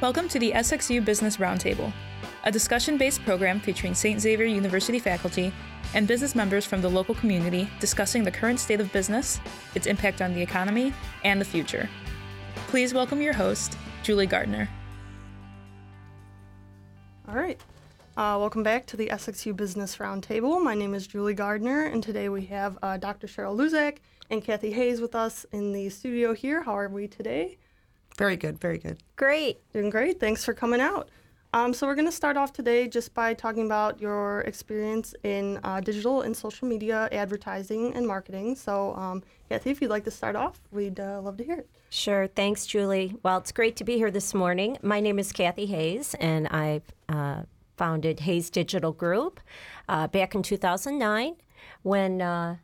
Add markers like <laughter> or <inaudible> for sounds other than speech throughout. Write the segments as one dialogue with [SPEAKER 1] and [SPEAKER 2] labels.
[SPEAKER 1] Welcome to the SXU Business Roundtable, a discussion based program featuring St. Xavier University faculty and business members from the local community discussing the current state of business, its impact on the economy, and the future. Please welcome your host, Julie Gardner.
[SPEAKER 2] All right. Uh, welcome back to the SXU Business Roundtable. My name is Julie Gardner, and today we have uh, Dr. Cheryl Luzak and Kathy Hayes with us in the studio here. How are we today?
[SPEAKER 3] Very good, very good.
[SPEAKER 4] Great.
[SPEAKER 2] Doing great. Thanks for coming out. Um, so, we're going to start off today just by talking about your experience in uh, digital and social media advertising and marketing. So, um, Kathy, if you'd like to start off, we'd uh, love to hear it.
[SPEAKER 4] Sure. Thanks, Julie. Well, it's great to be here this morning. My name is Kathy Hayes, and I uh, founded Hayes Digital Group uh, back in 2009 when uh,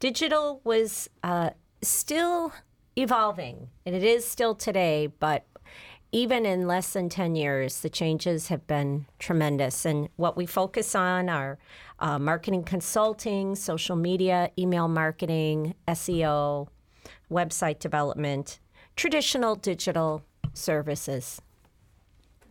[SPEAKER 4] digital was uh, still evolving, and it is still today, but even in less than 10 years, the changes have been tremendous. And what we focus on are uh, marketing consulting, social media, email marketing, SEO, website development, traditional digital services.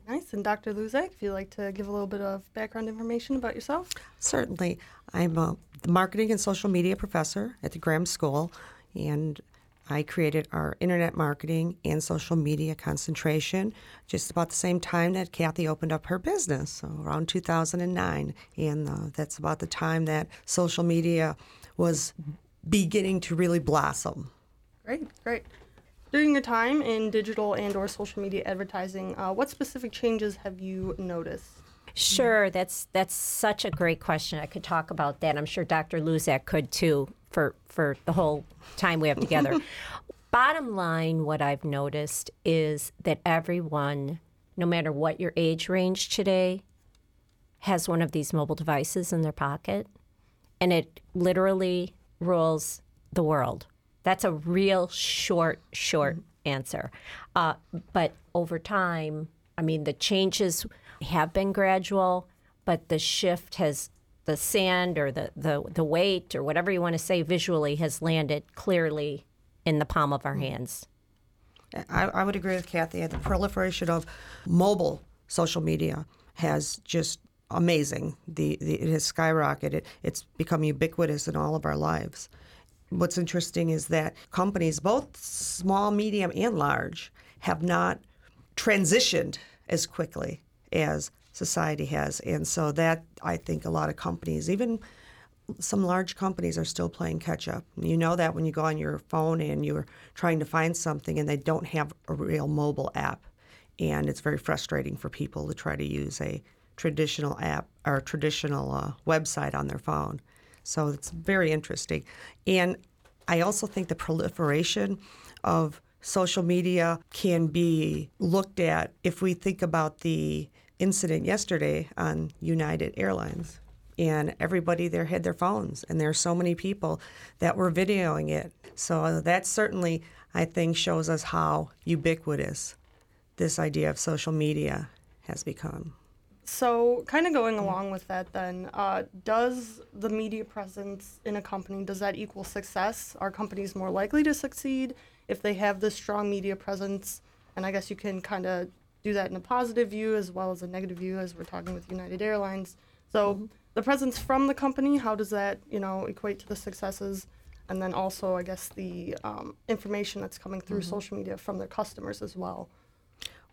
[SPEAKER 2] Nice. And Dr. Luzak, if you'd like to give a little bit of background information about yourself.
[SPEAKER 3] Certainly. I'm a marketing and social media professor at the Graham School, and I created our internet marketing and social media concentration just about the same time that Kathy opened up her business, so around 2009. And uh, that's about the time that social media was beginning to really blossom.
[SPEAKER 2] Great, great. During your time in digital and or social media advertising, uh, what specific changes have you noticed?
[SPEAKER 4] Sure, that's that's such a great question. I could talk about that. I'm sure Dr. Luzak could too for for the whole time we have together. <laughs> Bottom line, what I've noticed is that everyone, no matter what your age range today, has one of these mobile devices in their pocket, and it literally rules the world. That's a real short, short answer. Uh, but over time, I mean, the changes have been gradual, but the shift has the sand or the, the, the weight or whatever you want to say visually has landed clearly in the palm of our hands.
[SPEAKER 3] I, I would agree with Kathy. The proliferation of mobile social media has just amazing. The, the it has skyrocketed. It's become ubiquitous in all of our lives. What's interesting is that companies, both small, medium, and large, have not transitioned as quickly as society has. And so that I think a lot of companies, even some large companies are still playing catch up. You know that when you go on your phone and you're trying to find something and they don't have a real mobile app. And it's very frustrating for people to try to use a traditional app or traditional uh, website on their phone. So it's very interesting. And I also think the proliferation of social media can be looked at if we think about the incident yesterday on United Airlines. And everybody there had their phones, and there are so many people that were videoing it. So that certainly, I think, shows us how ubiquitous this idea of social media has become.
[SPEAKER 2] So, kind of going along with that, then, uh, does the media presence in a company does that equal success? Are companies more likely to succeed if they have this strong media presence? And I guess you can kind of do that in a positive view as well as a negative view, as we're talking with United Airlines. So, mm-hmm. the presence from the company, how does that, you know, equate to the successes? And then also, I guess the um, information that's coming through mm-hmm. social media from their customers as well.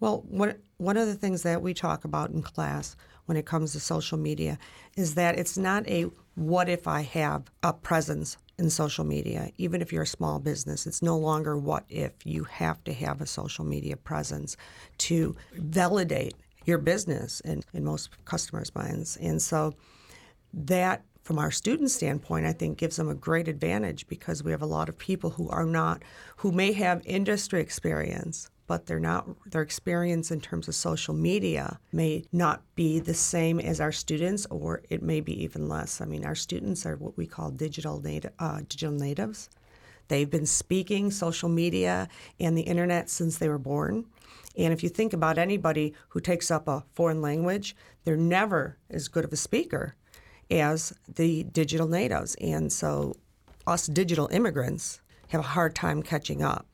[SPEAKER 3] Well, one, one of the things that we talk about in class when it comes to social media is that it's not a what if I have a presence in social media, even if you're a small business. It's no longer what if you have to have a social media presence to validate your business in, in most customers' minds. And so that from our student standpoint, I think gives them a great advantage because we have a lot of people who are not, who may have industry experience, but they're not their experience in terms of social media may not be the same as our students or it may be even less. I mean our students are what we call digital native uh, digital natives. They've been speaking social media and the internet since they were born. And if you think about anybody who takes up a foreign language they're never as good of a speaker as the digital natives. And so us digital immigrants have a hard time catching up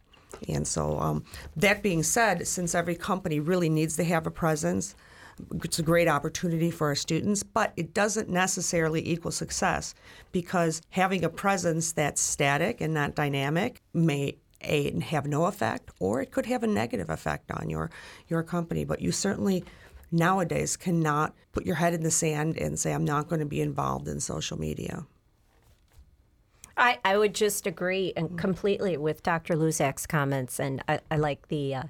[SPEAKER 3] And so, um, that being said, since every company really needs to have a presence, it's a great opportunity for our students, but it doesn't necessarily equal success because having a presence that's static and not dynamic may a have no effect or it could have a negative effect on your your company. But you certainly nowadays cannot put your head in the sand and say I'm not going to be involved in social media.
[SPEAKER 4] I, I would just agree and completely with Dr. Luzak's comments, and I, I like the uh,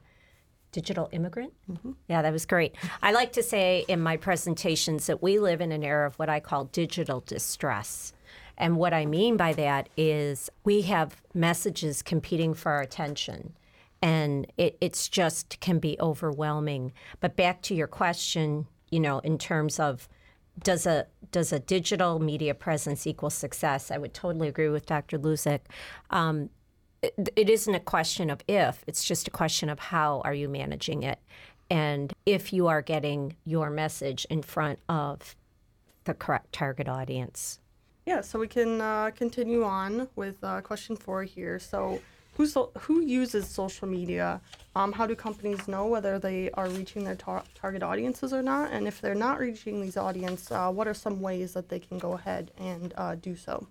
[SPEAKER 4] digital immigrant. Mm-hmm. Yeah, that was great. I like to say in my presentations that we live in an era of what I call digital distress. And what I mean by that is we have messages competing for our attention. And it, it's just can be overwhelming. But back to your question, you know, in terms of does a does a digital media presence equal success? I would totally agree with Dr. Luzak. Um, it, it isn't a question of if; it's just a question of how are you managing it, and if you are getting your message in front of the correct target audience.
[SPEAKER 2] Yeah, so we can uh, continue on with uh, question four here. So, who so, who uses social media? Um, how do companies know whether they are reaching their tar- target audiences or not? And if they're not reaching these audiences, uh, what are some ways that they can go ahead and uh, do so?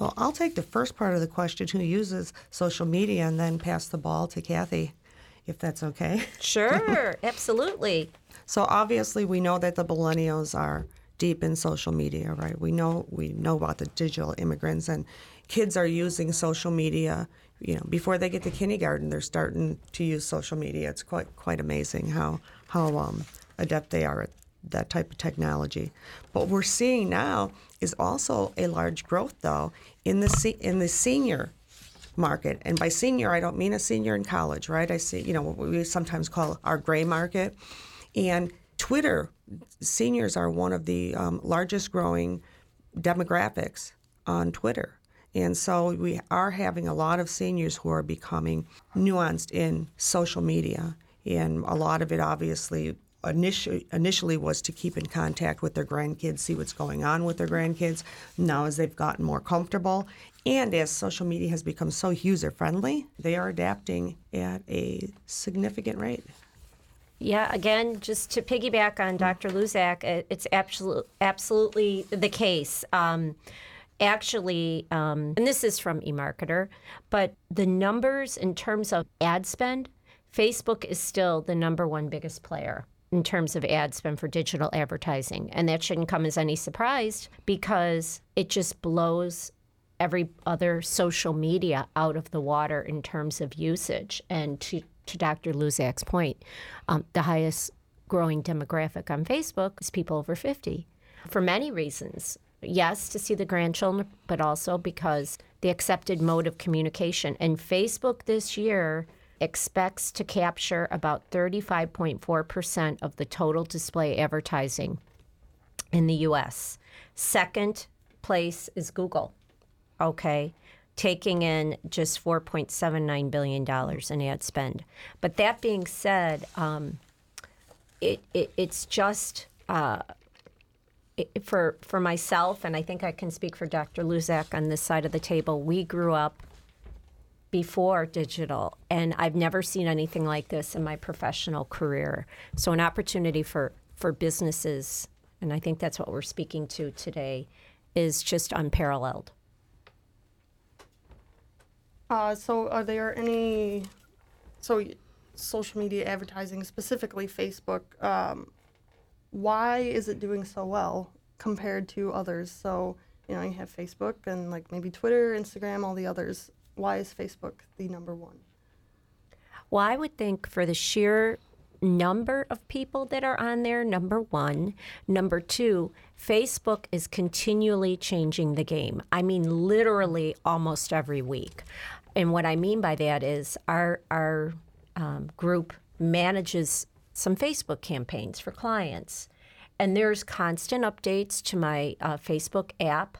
[SPEAKER 3] Well, I'll take the first part of the question: who uses social media, and then pass the ball to Kathy, if that's okay.
[SPEAKER 4] Sure, <laughs> absolutely.
[SPEAKER 3] So obviously, we know that the millennials are deep in social media, right? We know we know about the digital immigrants, and kids are using social media you know, before they get to kindergarten, they're starting to use social media. It's quite quite amazing how how um, adept they are at that type of technology. What we're seeing now is also a large growth, though, in the se- in the senior market. And by senior, I don't mean a senior in college, right? I see, you know, what we sometimes call our gray market. And Twitter, seniors are one of the um, largest growing demographics on Twitter. And so we are having a lot of seniors who are becoming nuanced in social media. And a lot of it obviously initially, was to keep in contact with their grandkids, see what's going on with their grandkids. Now, as they've gotten more comfortable and as social media has become so user friendly, they are adapting at a significant rate.
[SPEAKER 4] Yeah, again, just to piggyback on Dr. Luzak, it's absolutely absolutely the case. Um, actually, um, and this is from eMarketer, but the numbers in terms of ad spend, Facebook is still the number one biggest player in terms of ad spend for digital advertising. And that shouldn't come as any surprise because it just blows every other social media out of the water in terms of usage. And to, to Dr. Luzak's point, um, the highest growing demographic on Facebook is people over 50 for many reasons yes, to see the grandchildren, but also because the accepted mode of communication. And Facebook this year expects to capture about 35.4% of the total display advertising in the US. Second place is Google, okay, taking in just $4.79 billion in ad spend. But that being said, um, it, it, it's just. Uh, for for myself, and I think I can speak for Dr. Luzak on this side of the table. We grew up before digital, and I've never seen anything like this in my professional career. So, an opportunity for for businesses, and I think that's what we're speaking to today, is just unparalleled.
[SPEAKER 2] Uh, so, are there any so social media advertising, specifically Facebook? Um, why is it doing so well compared to others? So, you know, you have Facebook and like maybe Twitter, Instagram, all the others. Why is Facebook the number one?
[SPEAKER 4] Well, I would think for the sheer number of people that are on there, number one. Number two, Facebook is continually changing the game. I mean, literally almost every week. And what I mean by that is our, our um, group manages some Facebook campaigns for clients. And there's constant updates to my uh, Facebook app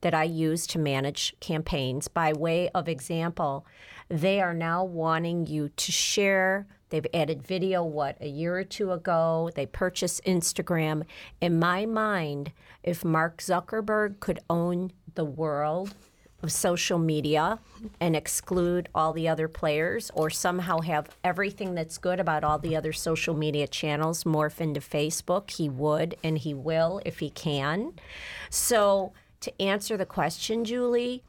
[SPEAKER 4] that I use to manage campaigns. By way of example, they are now wanting you to share. They've added video, what, a year or two ago? They purchased Instagram. In my mind, if Mark Zuckerberg could own the world, of social media and exclude all the other players, or somehow have everything that's good about all the other social media channels morph into Facebook. He would and he will if he can. So, to answer the question, Julie,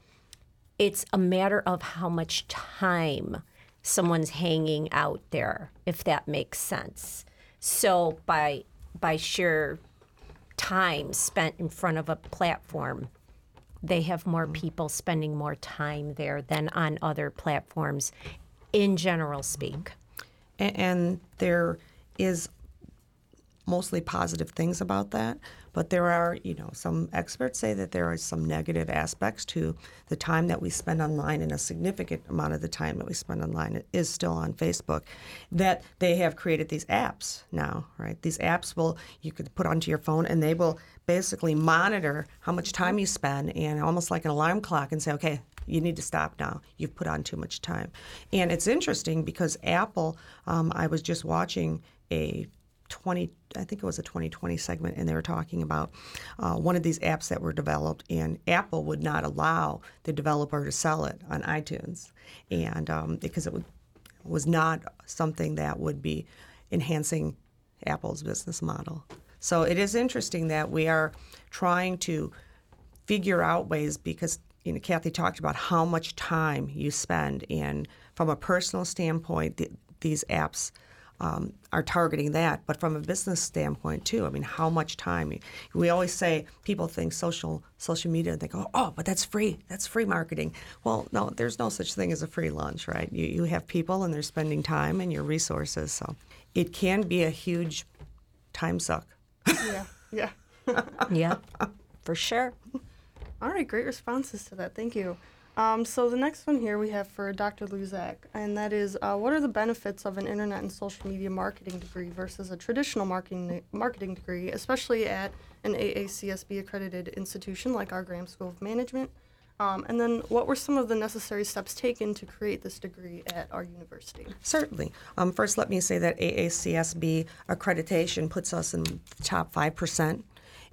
[SPEAKER 4] it's a matter of how much time someone's hanging out there, if that makes sense. So, by by sheer time spent in front of a platform, they have more mm. people spending more time there than on other platforms, in general speak.
[SPEAKER 3] And there is mostly positive things about that but there are you know some experts say that there are some negative aspects to the time that we spend online and a significant amount of the time that we spend online is still on facebook that they have created these apps now right these apps will you could put onto your phone and they will basically monitor how much time you spend and almost like an alarm clock and say okay you need to stop now. You've put on too much time. And it's interesting because Apple, um, I was just watching a 20 i think it was a 2020 segment and they were talking about uh, one of these apps that were developed and apple would not allow the developer to sell it on itunes. And um, because it would, was not something that would be enhancing apple's business model. So it is interesting that we are trying to figure out ways because you know kathy talked about how much time you spend and from a personal standpoint the, these apps um, are targeting that. But from a business standpoint too, I mean, how much time? We always say people think social social media. And they go, oh, but that's free. That's free marketing. Well, no, there's no such thing as a free lunch, right? You you have people and they're spending time and your resources, so it can be a huge time suck.
[SPEAKER 2] Yeah, <laughs> yeah.
[SPEAKER 4] yeah, <laughs> for sure.
[SPEAKER 2] All right, great responses to that. Thank you. Um, so the next one here we have for Dr. Luzak, and that is, uh, what are the benefits of an internet and social media marketing degree versus a traditional marketing marketing degree, especially at an AACSB accredited institution like our Graham School of Management? Um, and then, what were some of the necessary steps taken to create this degree at our university?
[SPEAKER 3] Certainly. Um, first, let me say that AACSB accreditation puts us in the top 5%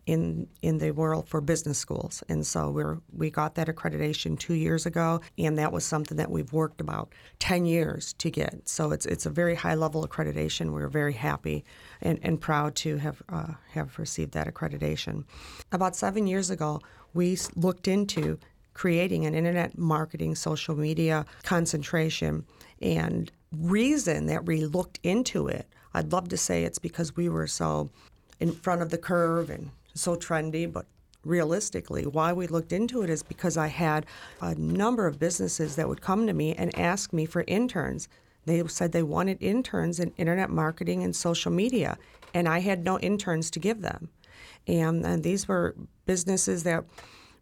[SPEAKER 3] in in the world for business schools. And so we're we got that accreditation two years ago, and that was something that we've worked about ten years to get. So it's it's a very high level accreditation. We're very happy and, and proud to have uh, have received that accreditation. About seven years ago, we looked into creating an internet marketing social media concentration and reason that we looked into it i'd love to say it's because we were so in front of the curve and so trendy, but realistically, why we looked into it is because I had a number of businesses that would come to me and ask me for interns. They said they wanted interns in internet marketing and social media, and I had no interns to give them. And, and these were businesses that,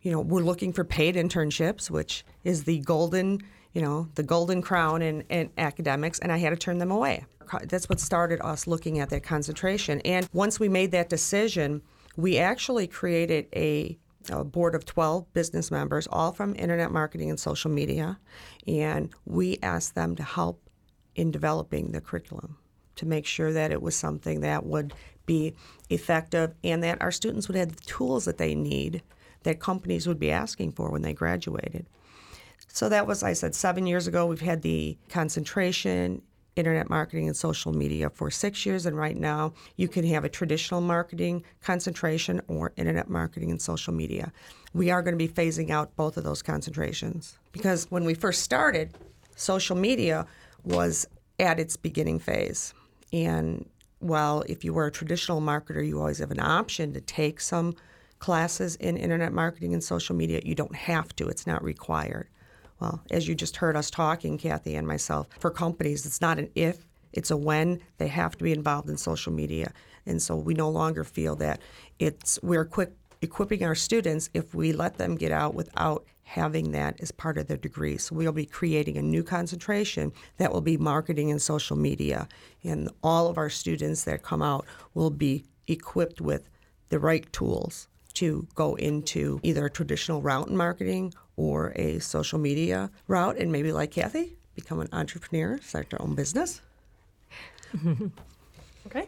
[SPEAKER 3] you know, were looking for paid internships, which is the golden, you know, the golden crown in, in academics, and I had to turn them away. That's what started us looking at that concentration. And once we made that decision, we actually created a, a, board of 12 business members, all from internet marketing and social media, and we asked them to help in developing the curriculum to make sure that it was something that would be effective and that our students would have the tools that they need that companies would be asking for when they graduated. So that was, I said, seven years ago. We've had the concentration internet marketing and social media for six years, and right now you can have a traditional marketing concentration or internet marketing and social media. We are going to be phasing out both of those concentrations because when we first started, social media was at its beginning phase. And while if you were a traditional marketer, you always have an option to take some classes in internet marketing and social media, you don't have to, it's not required well, as you just heard us talking, Kathy and myself, for companies, it's not an if, it's a when. They have to be involved in social media. And so we no longer feel that it's we're quick equipping our students if we let them get out without having that as part of their degree. So we'll be creating a new concentration that will be marketing and social media. And all of our students that come out will be equipped with the right tools to go into either a traditional route in marketing or a social media route, and maybe like Kathy, become an entrepreneur, start their own business. <laughs>
[SPEAKER 2] okay,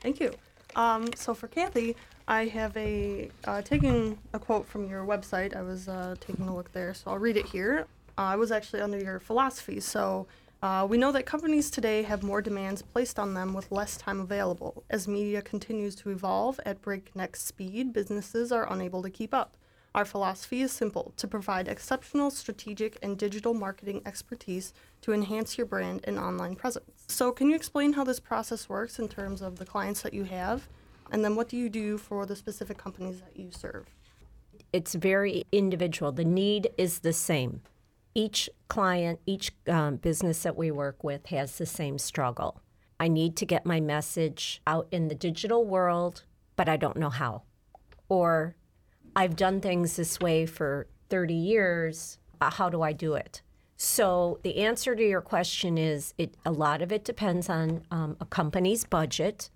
[SPEAKER 2] thank you. Um, so for Kathy, I have a uh, taking a quote from your website. I was uh, taking a look there, so I'll read it here. Uh, I was actually under your philosophy. So uh, we know that companies today have more demands placed on them with less time available. As media continues to evolve at breakneck speed, businesses are unable to keep up. Our philosophy is simple to provide exceptional strategic and digital marketing expertise to enhance your brand and online presence. So, can you explain how this process works in terms of the clients that you have? And then, what do you do for the specific companies that you serve?
[SPEAKER 4] It's very individual. The need is the same. Each client, each um, business that we work with has the same struggle. I need to get my message out in the digital world, but I don't know how. Or I've done things this way for 30 years. Uh, how do I do it? So the answer to your question is it a lot of it depends on um, a company's budget.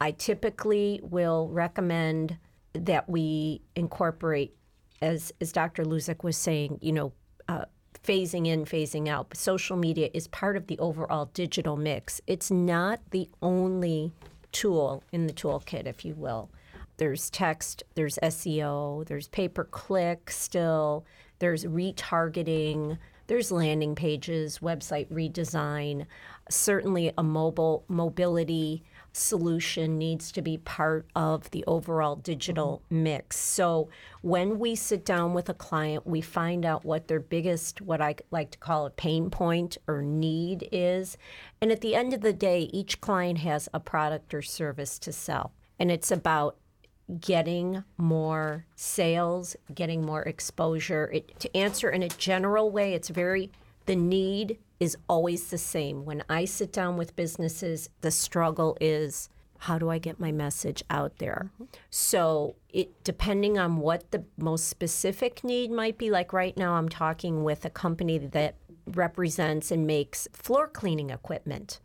[SPEAKER 4] I typically will recommend that we incorporate, as as Dr. Luzik was saying, you know, phasing in, phasing out. But Social media is part of the overall digital mix. It's not the only tool in the toolkit, if you will there's text, there's SEO, there's pay per click still, there's retargeting, there's landing pages, website redesign. Certainly, a mobile mobility solution needs to be part of the overall digital mm-hmm. mix. So, when we sit down with a client, we find out what their biggest, what I like to call a pain point or need is. And at the end of the day, each client has a product or service to sell. And it's about getting more sales, getting more exposure. It, to answer in a general way, it's very, the need is always the same. When I sit down with businesses, the struggle is how do I get my message out there? So, it depending on what the most specific need might be, like right now, I'm talking with a company that represents and makes floor cleaning equipment,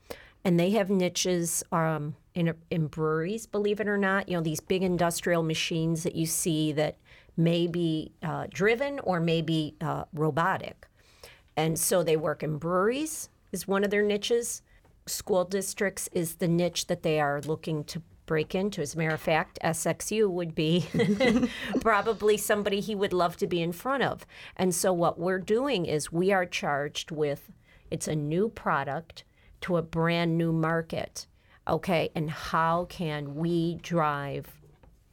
[SPEAKER 4] and they have niches. Um, in, in breweries, believe it or not. You know, these big industrial machines that you see that may be uh, driven or may be uh, robotic. And so they work in breweries, is one of their niches. School districts is the niche that they are looking to break into. As a matter of fact, SXU would be <laughs> probably somebody he would love to be in front of. And so what we're doing is we are charged with it's a new product to a brand new market okay, and how can we drive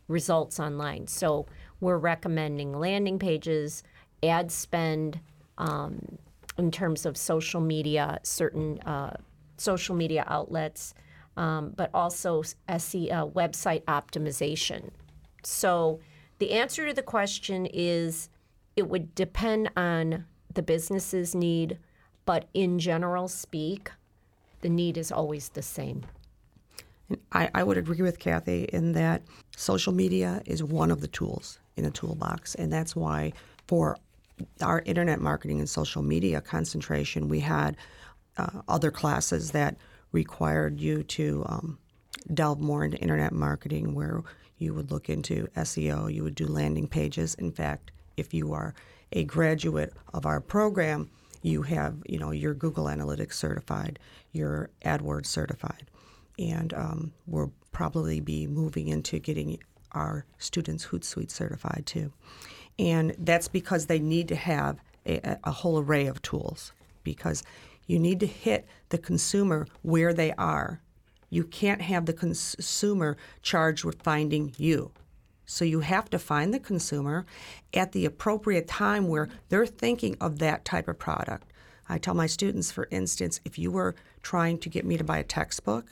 [SPEAKER 4] results online? So we're recommending landing pages, ad spend um, in terms of social media, certain uh, social media outlets, um, but also SEO website optimization. So the answer to the question is it would depend on the business's need, but in general speak, the need is always the same.
[SPEAKER 3] I, I would agree with Kathy in that social media is one of the tools in a toolbox, and that's why for our internet marketing and social media concentration, we had uh, other classes that required you to um, delve more into internet marketing, where you would look into SEO, you would do landing pages. In fact, if you are a graduate of our program, you have you know your Google Analytics certified, your AdWords certified and um, we'll probably be moving into getting our students Hootsuite certified too. And that's because they need to have a, a whole array of tools because you need to hit the consumer where they are. You can't have the consumer charged with finding you. So you have to find the consumer at the appropriate time where they're thinking of that type of product. I tell my students, for instance, if you were trying to get me to buy a textbook,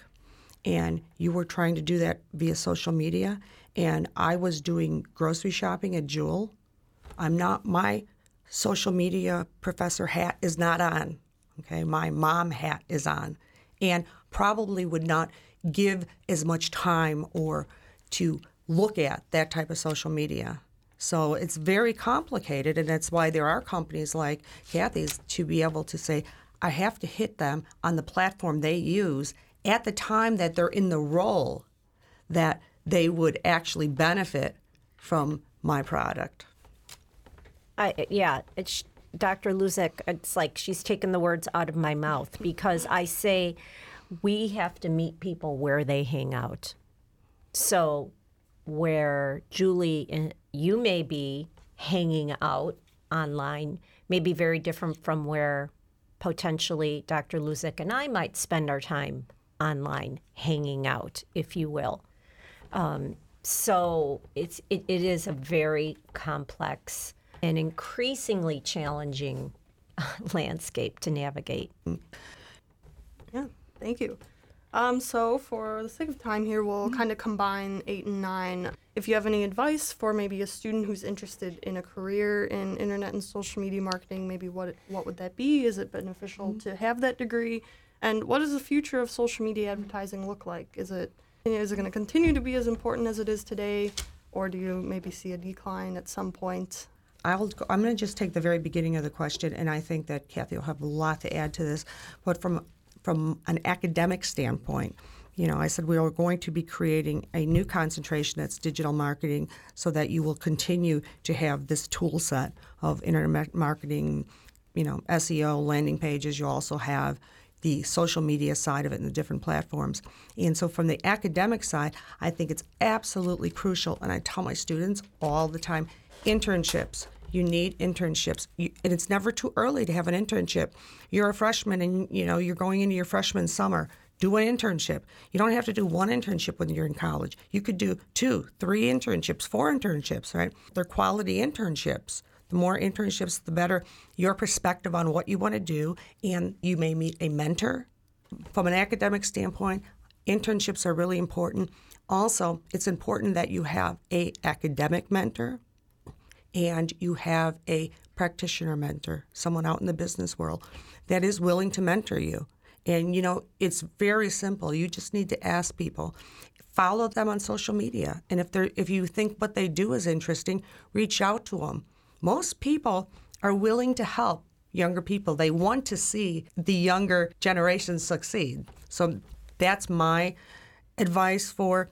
[SPEAKER 3] and you were trying to do that via social media, and I was doing grocery shopping at Jewel, I'm not, my social media professor hat is not on. Okay, my mom hat is on, and probably would not give as much time or to look at that type of social media. So it's very complicated, and that's why there are companies like Kathy's to be able to say, I have to hit them on the platform they use at the time that they're in the role that they would actually benefit from my product.
[SPEAKER 4] I, yeah, it's Dr. Luzik. It's like she's taken the words out of my mouth because I say we have to meet people where they hang out. So where Julie, you may be hanging out online, may be very different from where potentially Dr. Luzik and I might spend our time online, hanging out, if you will. Um, so it's it, it is a very complex and increasingly challenging landscape to navigate.
[SPEAKER 2] Yeah, thank you. Um, so for the sake of time here, we'll
[SPEAKER 3] Mm-hmm.
[SPEAKER 2] kind of combine eight and nine. If you have any advice for maybe a student who's interested in a career in internet and social media marketing, maybe what what would that be? Is it beneficial
[SPEAKER 3] Mm-hmm.
[SPEAKER 2] to have that degree? And what does the future of social media advertising look like? Is it is it going to continue to be as important as it is today, or do you maybe see a decline at some point?
[SPEAKER 3] I'll I'm going to just take the very beginning of the question, and I think that Kathy will have a lot to add to this. But from from an academic standpoint, you know, I said we are going to be creating a new concentration that's digital marketing, so that you will continue to have this tool set of internet marketing, you know, SEO, landing pages. You also have the social media side of it and the different platforms. And so, from the academic side, I think it's absolutely crucial. And I tell my students all the time internships. You need internships, you, and it's never too early to have an internship. You're a freshman, and you know you're going into your freshman summer. Do an internship. You don't have to do one internship when you're in college. You could do two, three internships, four internships, right? They're quality internships. The more internships, the better your perspective on what you want to do. And you may meet a mentor. From an academic standpoint, internships are really important. Also, it's important that you have a academic mentor and you have a practitioner mentor, someone out in the business world that is willing to mentor you. And you know, it's very simple. You just need to ask people. Follow them on social media. And if they're if you think what they do is interesting, reach out to them. Most people are willing to help younger people. They want to see the younger generation succeed. So that's my advice for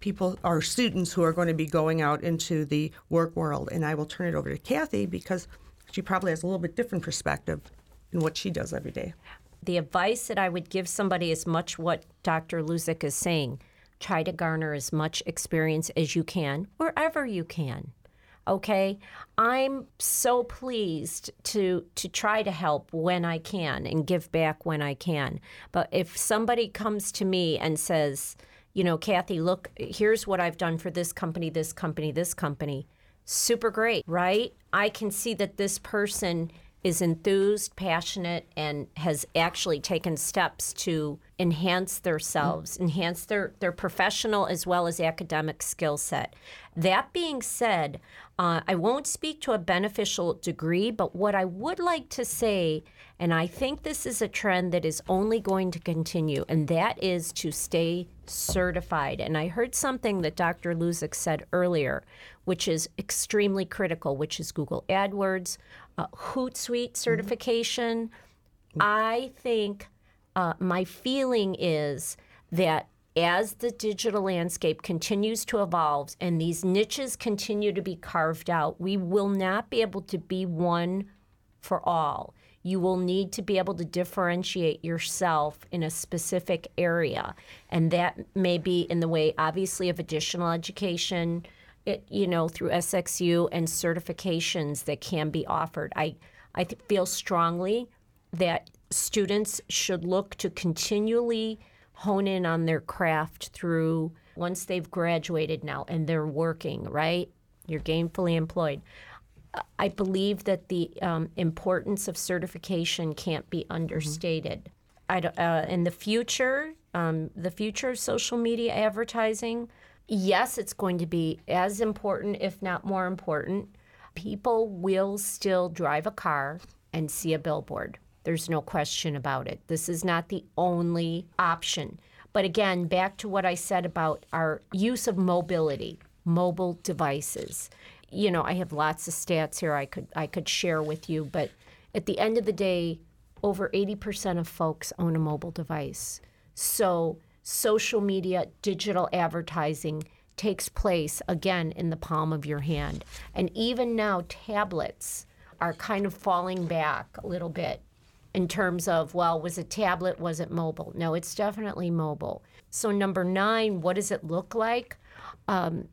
[SPEAKER 3] people or students who are going to be going out into the work world. And I will turn it over to Kathy because she probably has a little bit different perspective in what she does every day.
[SPEAKER 4] The advice that I would give somebody is much what Dr. Luzik is saying. Try to garner as much experience as you can wherever you can. Okay? I'm so pleased to to try to help when I can and give back when I can. But if somebody comes to me and says, you know, Kathy, look, here's what I've done for this company, this company, this company. Super great, right? I can see that this person is enthused, passionate, and has actually taken steps to enhance themselves, enhance their, their professional as well as academic skill set. That being said, uh, I won't speak to a beneficial degree, but what I would like to say, and I think this is a trend that is only going to continue, and that is to stay certified. And I heard something that Dr. Luzik said earlier, which is extremely critical, which is Google AdWords, uh, Hootsuite certification. I think uh, my feeling is that as the digital landscape continues to evolve and these niches continue to be carved out, we will not be able to be one for all. You will need to be able to differentiate yourself in a specific area. And that may be in the way, obviously, of additional education, it, you know, through SXU and certifications that can be offered. I, I feel strongly that students should look to continually hone in on their craft through once they've graduated now and they're working, right? You're gainfully employed. I believe that the um, importance of certification can't be understated. I don't, uh, in the future, um, the future of social media advertising, yes, it's going to be as important, if not more important. People will still drive a car and see a billboard. There's no question about it. This is not the only option. But again, back to what I said about our use of mobility, mobile devices. You know, I have lots of stats here I could I could share with you, but at the end of the day, over 80% of folks own a mobile device. So, social media, digital advertising takes place again in the palm of your hand. And even now tablets are kind of falling back a little bit in terms of, well, was it tablet? Was it mobile? No, it's definitely mobile. So, number nine, what does it look like? Um,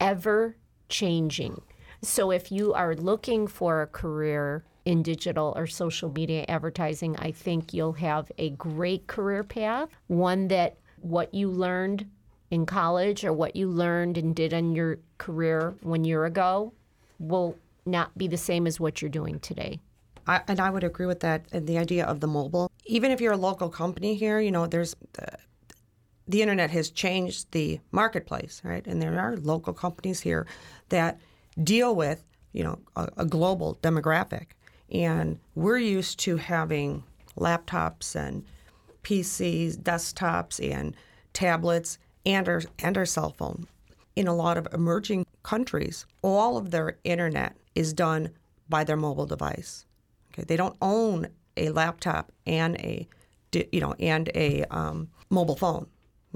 [SPEAKER 4] ever changing. So if you are looking for a career in digital or social media advertising, I think you'll have a great career path, one that what you learned in college or what you learned and did in your career one year ago will not be the same as what you're doing today.
[SPEAKER 3] I, and I would agree with that. And the idea of the mobile, even if you're a local company here, you know, there's uh, the internet has changed the marketplace, right? And there are local companies here that deal with, you know, a, a global demographic. And we're used to having laptops and PCs, desktops, and tablets, and our and our cell phone. In a lot of emerging countries, all of their internet is done by their mobile device. Okay, they don't own a laptop and a, you know, and a um, mobile phone.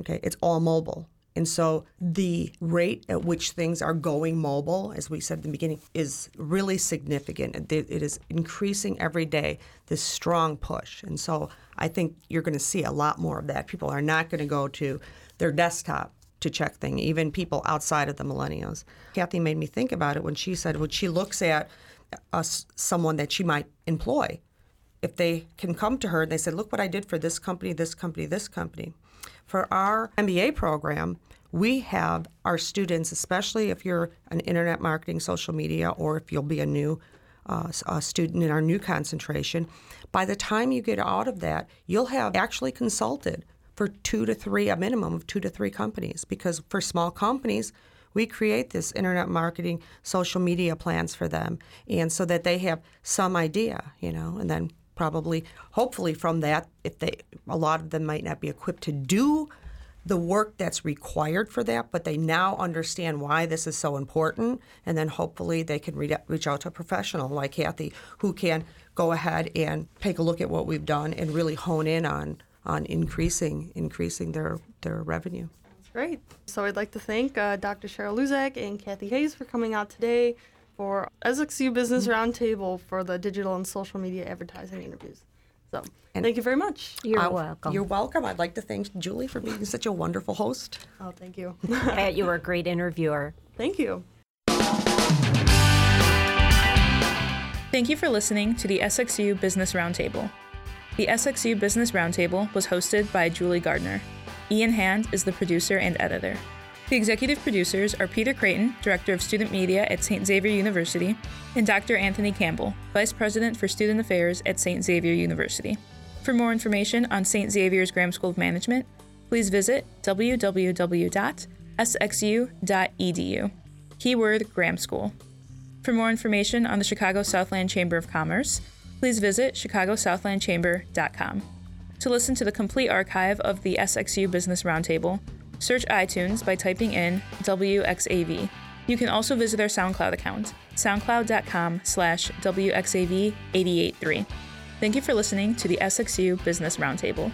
[SPEAKER 3] Okay, it's all mobile. And so the rate at which things are going mobile, as we said in the beginning, is really significant. It is increasing every day, this strong push. And so I think you're going to see a lot more of that. People are not going to go to their desktop to check things, even people outside of the millennials. Kathy made me think about it when she said when she looks at us, someone that she might employ, if they can come to her and they said, look what I did for this company, this company, this company. For our MBA program, we have our students, especially if you're an internet marketing, social media, or if you'll be a new uh, a student in our new concentration, by the time you get out of that, you'll have actually consulted for two to three, a minimum of two to three companies. Because for small companies, we create this internet marketing, social media plans for them, and so that they have some idea, you know, and then probably, hopefully, from that, if they, a lot of them might not be equipped to do the work that's required for that, but they now understand why this is so important, and then hopefully they can reach out to a professional like Kathy who can go ahead and take a look at what we've done and really hone in on on increasing increasing their their revenue.
[SPEAKER 2] That's great. So I'd like to thank uh, Dr. Cheryl Luzak and Kathy Hayes for coming out today for SXU Business Roundtable for the digital and social media advertising interviews. So and thank you very much.
[SPEAKER 4] You're uh, welcome.
[SPEAKER 3] You're welcome. I'd like to thank Julie for being such a wonderful host.
[SPEAKER 2] Oh, thank you. <laughs>
[SPEAKER 4] Pat, you were a great interviewer.
[SPEAKER 2] Thank you.
[SPEAKER 1] Thank you for listening to the SXU Business Roundtable. The SXU Business Roundtable was hosted by Julie Gardner. Ian Hand is the producer and editor. The executive producers are Peter Creighton, Director of Student Media at St. Xavier University, and Dr. Anthony Campbell, Vice President for Student Affairs at St. Xavier University. For more information on St. Xavier's Graham School of Management, please visit www.sxu.edu. Keyword Graham School. For more information on the Chicago Southland Chamber of Commerce, please visit chicagosouthlandchamber.com. To listen to the complete archive of the SXU Business Roundtable, search iTunes by typing in WXAV. You can also visit our SoundCloud account, soundcloud.com slash WXAV883. Thank you for listening to the SXU Business Roundtable.